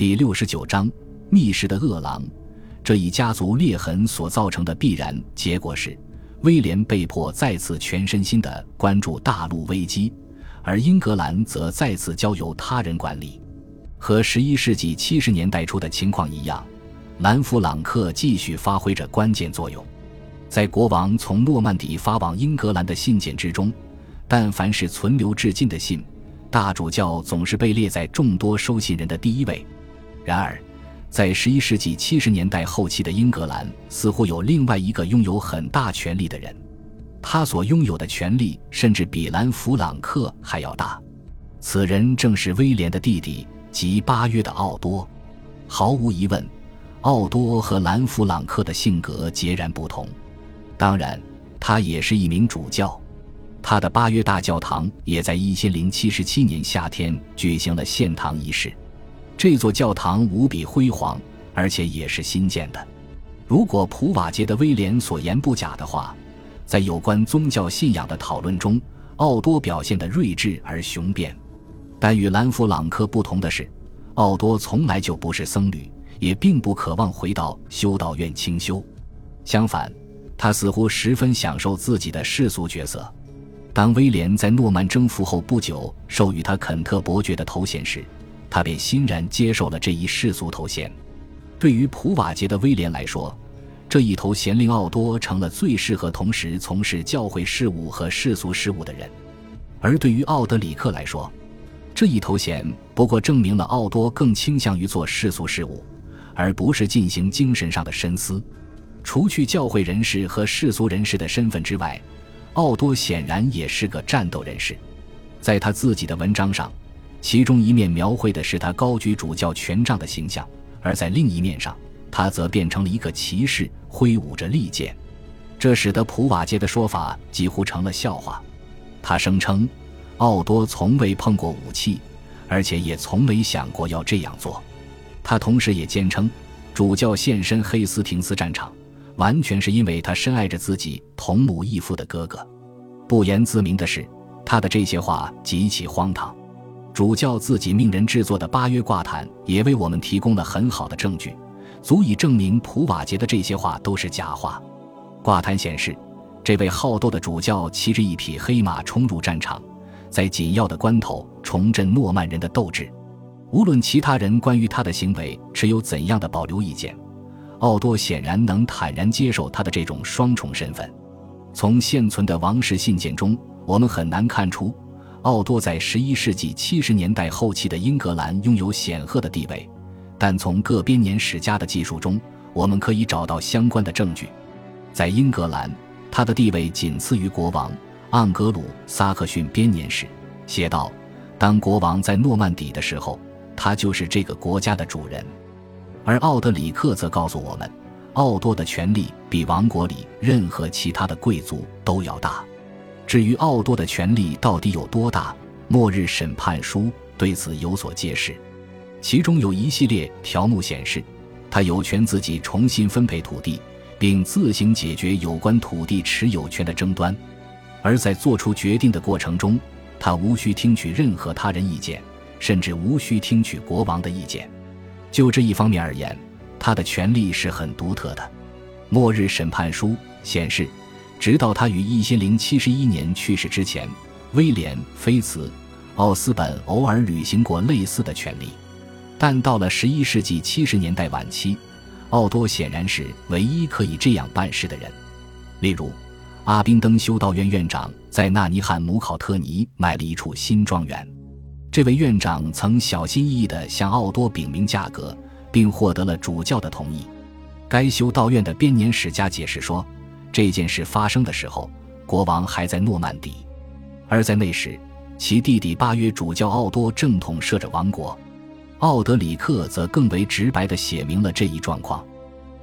第六十九章密室的恶狼。这一家族裂痕所造成的必然结果是，威廉被迫再次全身心地关注大陆危机，而英格兰则再次交由他人管理。和十一世纪七十年代初的情况一样，兰弗朗克继续发挥着关键作用。在国王从诺曼底发往英格兰的信件之中，但凡是存留至今的信，大主教总是被列在众多收信人的第一位。然而，在十一世纪七十年代后期的英格兰，似乎有另外一个拥有很大权力的人，他所拥有的权力甚至比兰弗朗克还要大。此人正是威廉的弟弟及八约的奥多。毫无疑问，奥多和兰弗朗克的性格截然不同。当然，他也是一名主教。他的八约大教堂也在一千零七十七年夏天举行了献堂仪式。这座教堂无比辉煌，而且也是新建的。如果普瓦捷的威廉所言不假的话，在有关宗教信仰的讨论中，奥多表现得睿智而雄辩。但与兰弗朗克不同的是，奥多从来就不是僧侣，也并不渴望回到修道院清修。相反，他似乎十分享受自己的世俗角色。当威廉在诺曼征服后不久授予他肯特伯爵的头衔时，他便欣然接受了这一世俗头衔。对于普瓦捷的威廉来说，这一头衔令奥多成了最适合同时从事教会事务和世俗事务的人；而对于奥德里克来说，这一头衔不过证明了奥多更倾向于做世俗事务，而不是进行精神上的深思。除去教会人士和世俗人士的身份之外，奥多显然也是个战斗人士。在他自己的文章上。其中一面描绘的是他高举主教权杖的形象，而在另一面上，他则变成了一个骑士，挥舞着利剑。这使得普瓦捷的说法几乎成了笑话。他声称，奥多从未碰过武器，而且也从没想过要这样做。他同时也坚称，主教现身黑斯廷斯战场，完全是因为他深爱着自己同母异父的哥哥。不言自明的是，他的这些话极其荒唐。主教自己命人制作的八约挂毯也为我们提供了很好的证据，足以证明普瓦捷的这些话都是假话。挂毯显示，这位好斗的主教骑着一匹黑马冲入战场，在紧要的关头重振诺曼人的斗志。无论其他人关于他的行为持有怎样的保留意见，奥多显然能坦然接受他的这种双重身份。从现存的王室信件中，我们很难看出。奥多在十一世纪七十年代后期的英格兰拥有显赫的地位，但从各编年史家的记述中，我们可以找到相关的证据。在英格兰，他的地位仅次于国王。盎格鲁撒克逊编年史写道：“当国王在诺曼底的时候，他就是这个国家的主人。”而奥德里克则告诉我们，奥多的权力比王国里任何其他的贵族都要大。至于奥多的权力到底有多大，《末日审判书》对此有所揭示。其中有一系列条目显示，他有权自己重新分配土地，并自行解决有关土地持有权的争端。而在做出决定的过程中，他无需听取任何他人意见，甚至无需听取国王的意见。就这一方面而言，他的权力是很独特的。《末日审判书》显示。直到他于一千零七十一年去世之前，威廉·菲茨·奥斯本偶尔履行过类似的权利，但到了十一世纪七十年代晚期，奥多显然是唯一可以这样办事的人。例如，阿宾登修道院院长在纳尼汉姆考特尼买了一处新庄园，这位院长曾小心翼翼地向奥多禀明价格，并获得了主教的同意。该修道院的编年史家解释说。这件事发生的时候，国王还在诺曼底，而在那时，其弟弟巴约主教奥多正统摄着王国。奥德里克则更为直白地写明了这一状况。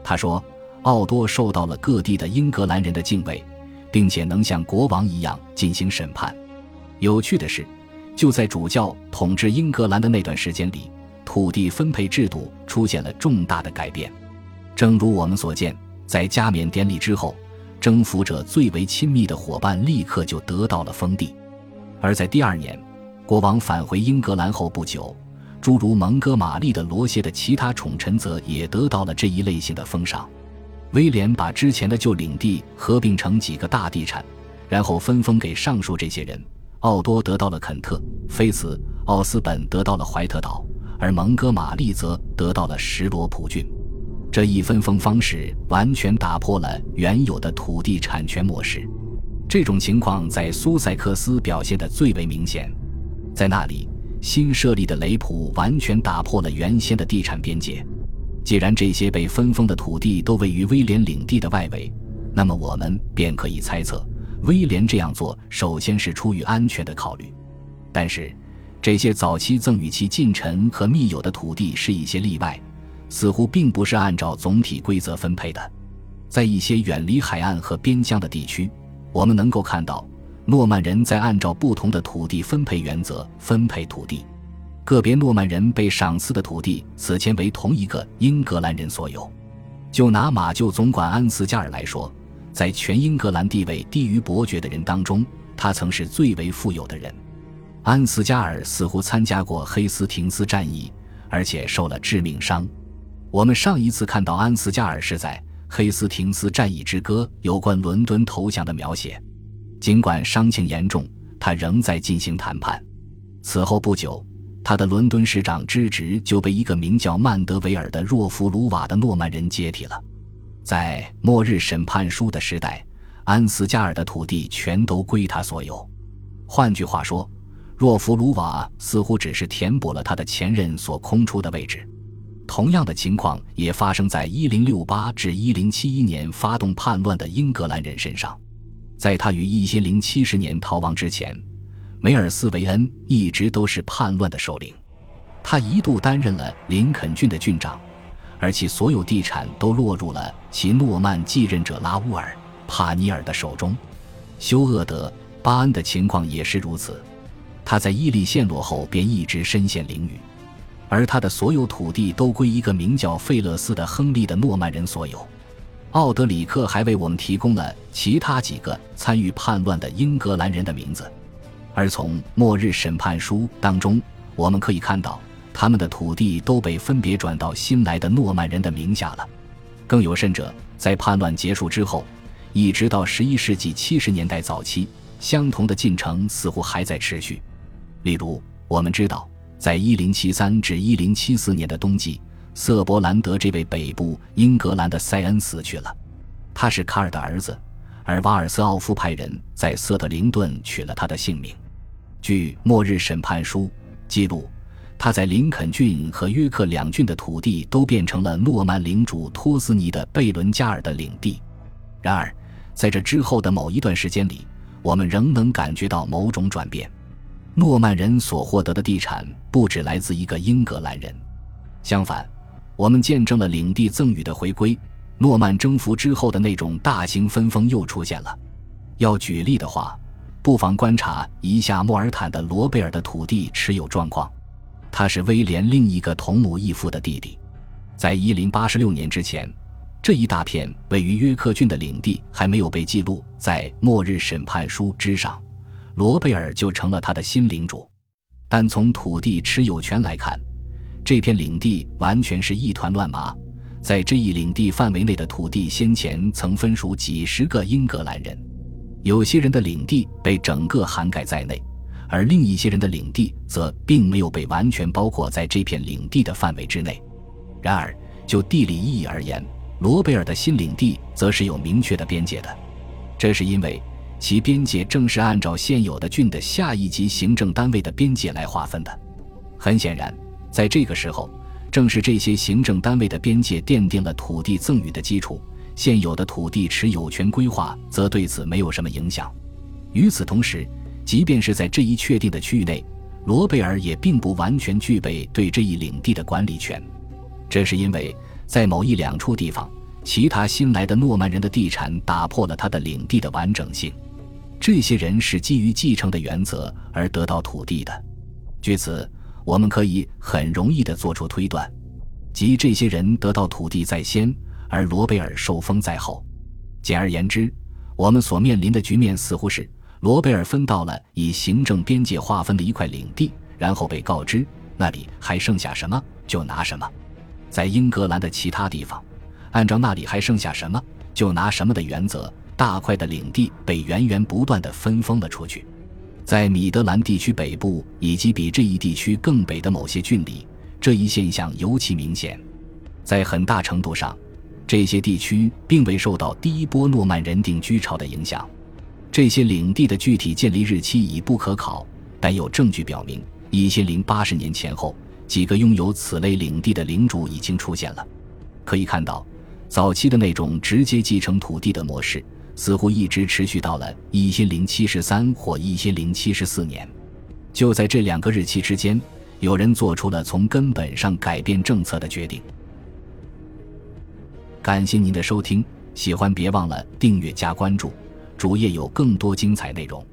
他说，奥多受到了各地的英格兰人的敬畏，并且能像国王一样进行审判。有趣的是，就在主教统治英格兰的那段时间里，土地分配制度出现了重大的改变。正如我们所见，在加冕典礼之后。征服者最为亲密的伙伴立刻就得到了封地，而在第二年，国王返回英格兰后不久，诸如蒙哥马利的罗谢的其他宠臣则也得到了这一类型的封赏。威廉把之前的旧领地合并成几个大地产，然后分封给上述这些人。奥多得到了肯特、菲茨、奥斯本得到了怀特岛，而蒙哥马利则得到了什罗普郡。这一分封方式完全打破了原有的土地产权模式。这种情况在苏塞克斯表现得最为明显。在那里，新设立的雷普完全打破了原先的地产边界。既然这些被分封的土地都位于威廉领地的外围，那么我们便可以猜测，威廉这样做首先是出于安全的考虑。但是，这些早期赠与其近臣和密友的土地是一些例外，似乎并不是按照总体规则分配的。在一些远离海岸和边疆的地区，我们能够看到诺曼人在按照不同的土地分配原则分配土地。个别诺曼人被赏赐的土地，此前为同一个英格兰人所有。就拿马厩总管安斯加尔来说，在全英格兰地位低于伯爵的人当中，他曾是最为富有的人。安斯加尔似乎参加过黑斯廷斯战役，而且受了致命伤。我们上一次看到安斯加尔是在《黑斯廷斯战役之歌》有关伦敦投降的描写。尽管伤情严重，他仍在进行谈判。此后不久。他的伦敦市长之职就被一个名叫曼德维尔的若弗鲁瓦的诺曼人接替了。在末日审判书的时代，安斯加尔的土地全都归他所有。换句话说，若弗鲁瓦似乎只是填补了他的前任所空出的位置。同样的情况也发生在1068至1071年发动叛乱的英格兰人身上。在他于1070年逃亡之前。梅尔斯维恩一直都是叛乱的首领，他一度担任了林肯郡的郡长，而其所有地产都落入了其诺曼继任者拉乌尔·帕尼尔的手中。休厄德·巴恩的情况也是如此，他在伊利陷落后便一直身陷囹圄，而他的所有土地都归一个名叫费勒斯的亨利的诺曼人所有。奥德里克还为我们提供了其他几个参与叛乱的英格兰人的名字。而从末日审判书当中，我们可以看到，他们的土地都被分别转到新来的诺曼人的名下了。更有甚者，在叛乱结束之后，一直到十一世纪七十年代早期，相同的进程似乎还在持续。例如，我们知道，在一零七三至一零七四年的冬季，瑟伯兰德这位北部英格兰的塞恩死去了，他是卡尔的儿子，而瓦尔斯奥夫派人在瑟特灵顿取了他的性命。据《末日审判书》记录，他在林肯郡和约克两郡的土地都变成了诺曼领主托斯尼的贝伦加尔的领地。然而，在这之后的某一段时间里，我们仍能感觉到某种转变。诺曼人所获得的地产不止来自一个英格兰人，相反，我们见证了领地赠与的回归。诺曼征服之后的那种大型分封又出现了。要举例的话。不妨观察一下莫尔坦的罗贝尔的土地持有状况。他是威廉另一个同母异父的弟弟。在一零八十六年之前，这一大片位于约克郡的领地还没有被记录在末日审判书之上，罗贝尔就成了他的新领主。但从土地持有权来看，这片领地完全是一团乱麻。在这一领地范围内的土地先前曾分属几十个英格兰人。有些人的领地被整个涵盖在内，而另一些人的领地则并没有被完全包括在这片领地的范围之内。然而，就地理意义而言，罗贝尔的新领地则是有明确的边界的。这是因为其边界正是按照现有的郡的下一级行政单位的边界来划分的。很显然，在这个时候，正是这些行政单位的边界奠定了土地赠与的基础。现有的土地持有权规划则对此没有什么影响。与此同时，即便是在这一确定的区域内，罗贝尔也并不完全具备对这一领地的管理权。这是因为，在某一两处地方，其他新来的诺曼人的地产打破了他的领地的完整性。这些人是基于继承的原则而得到土地的。据此，我们可以很容易地做出推断，即这些人得到土地在先。而罗贝尔受封在后。简而言之，我们所面临的局面似乎是罗贝尔分到了以行政边界划分的一块领地，然后被告知那里还剩下什么就拿什么。在英格兰的其他地方，按照那里还剩下什么就拿什么的原则，大块的领地被源源不断地分封了出去。在米德兰地区北部以及比这一地区更北的某些郡里，这一现象尤其明显。在很大程度上，这些地区并未受到第一波诺曼人定居潮的影响。这些领地的具体建立日期已不可考，但有证据表明，一千零八十年前后，几个拥有此类领地的领主已经出现了。可以看到，早期的那种直接继承土地的模式。似乎一直持续到了一千零七十三或一千零七十四年，就在这两个日期之间，有人做出了从根本上改变政策的决定。感谢您的收听，喜欢别忘了订阅加关注，主页有更多精彩内容。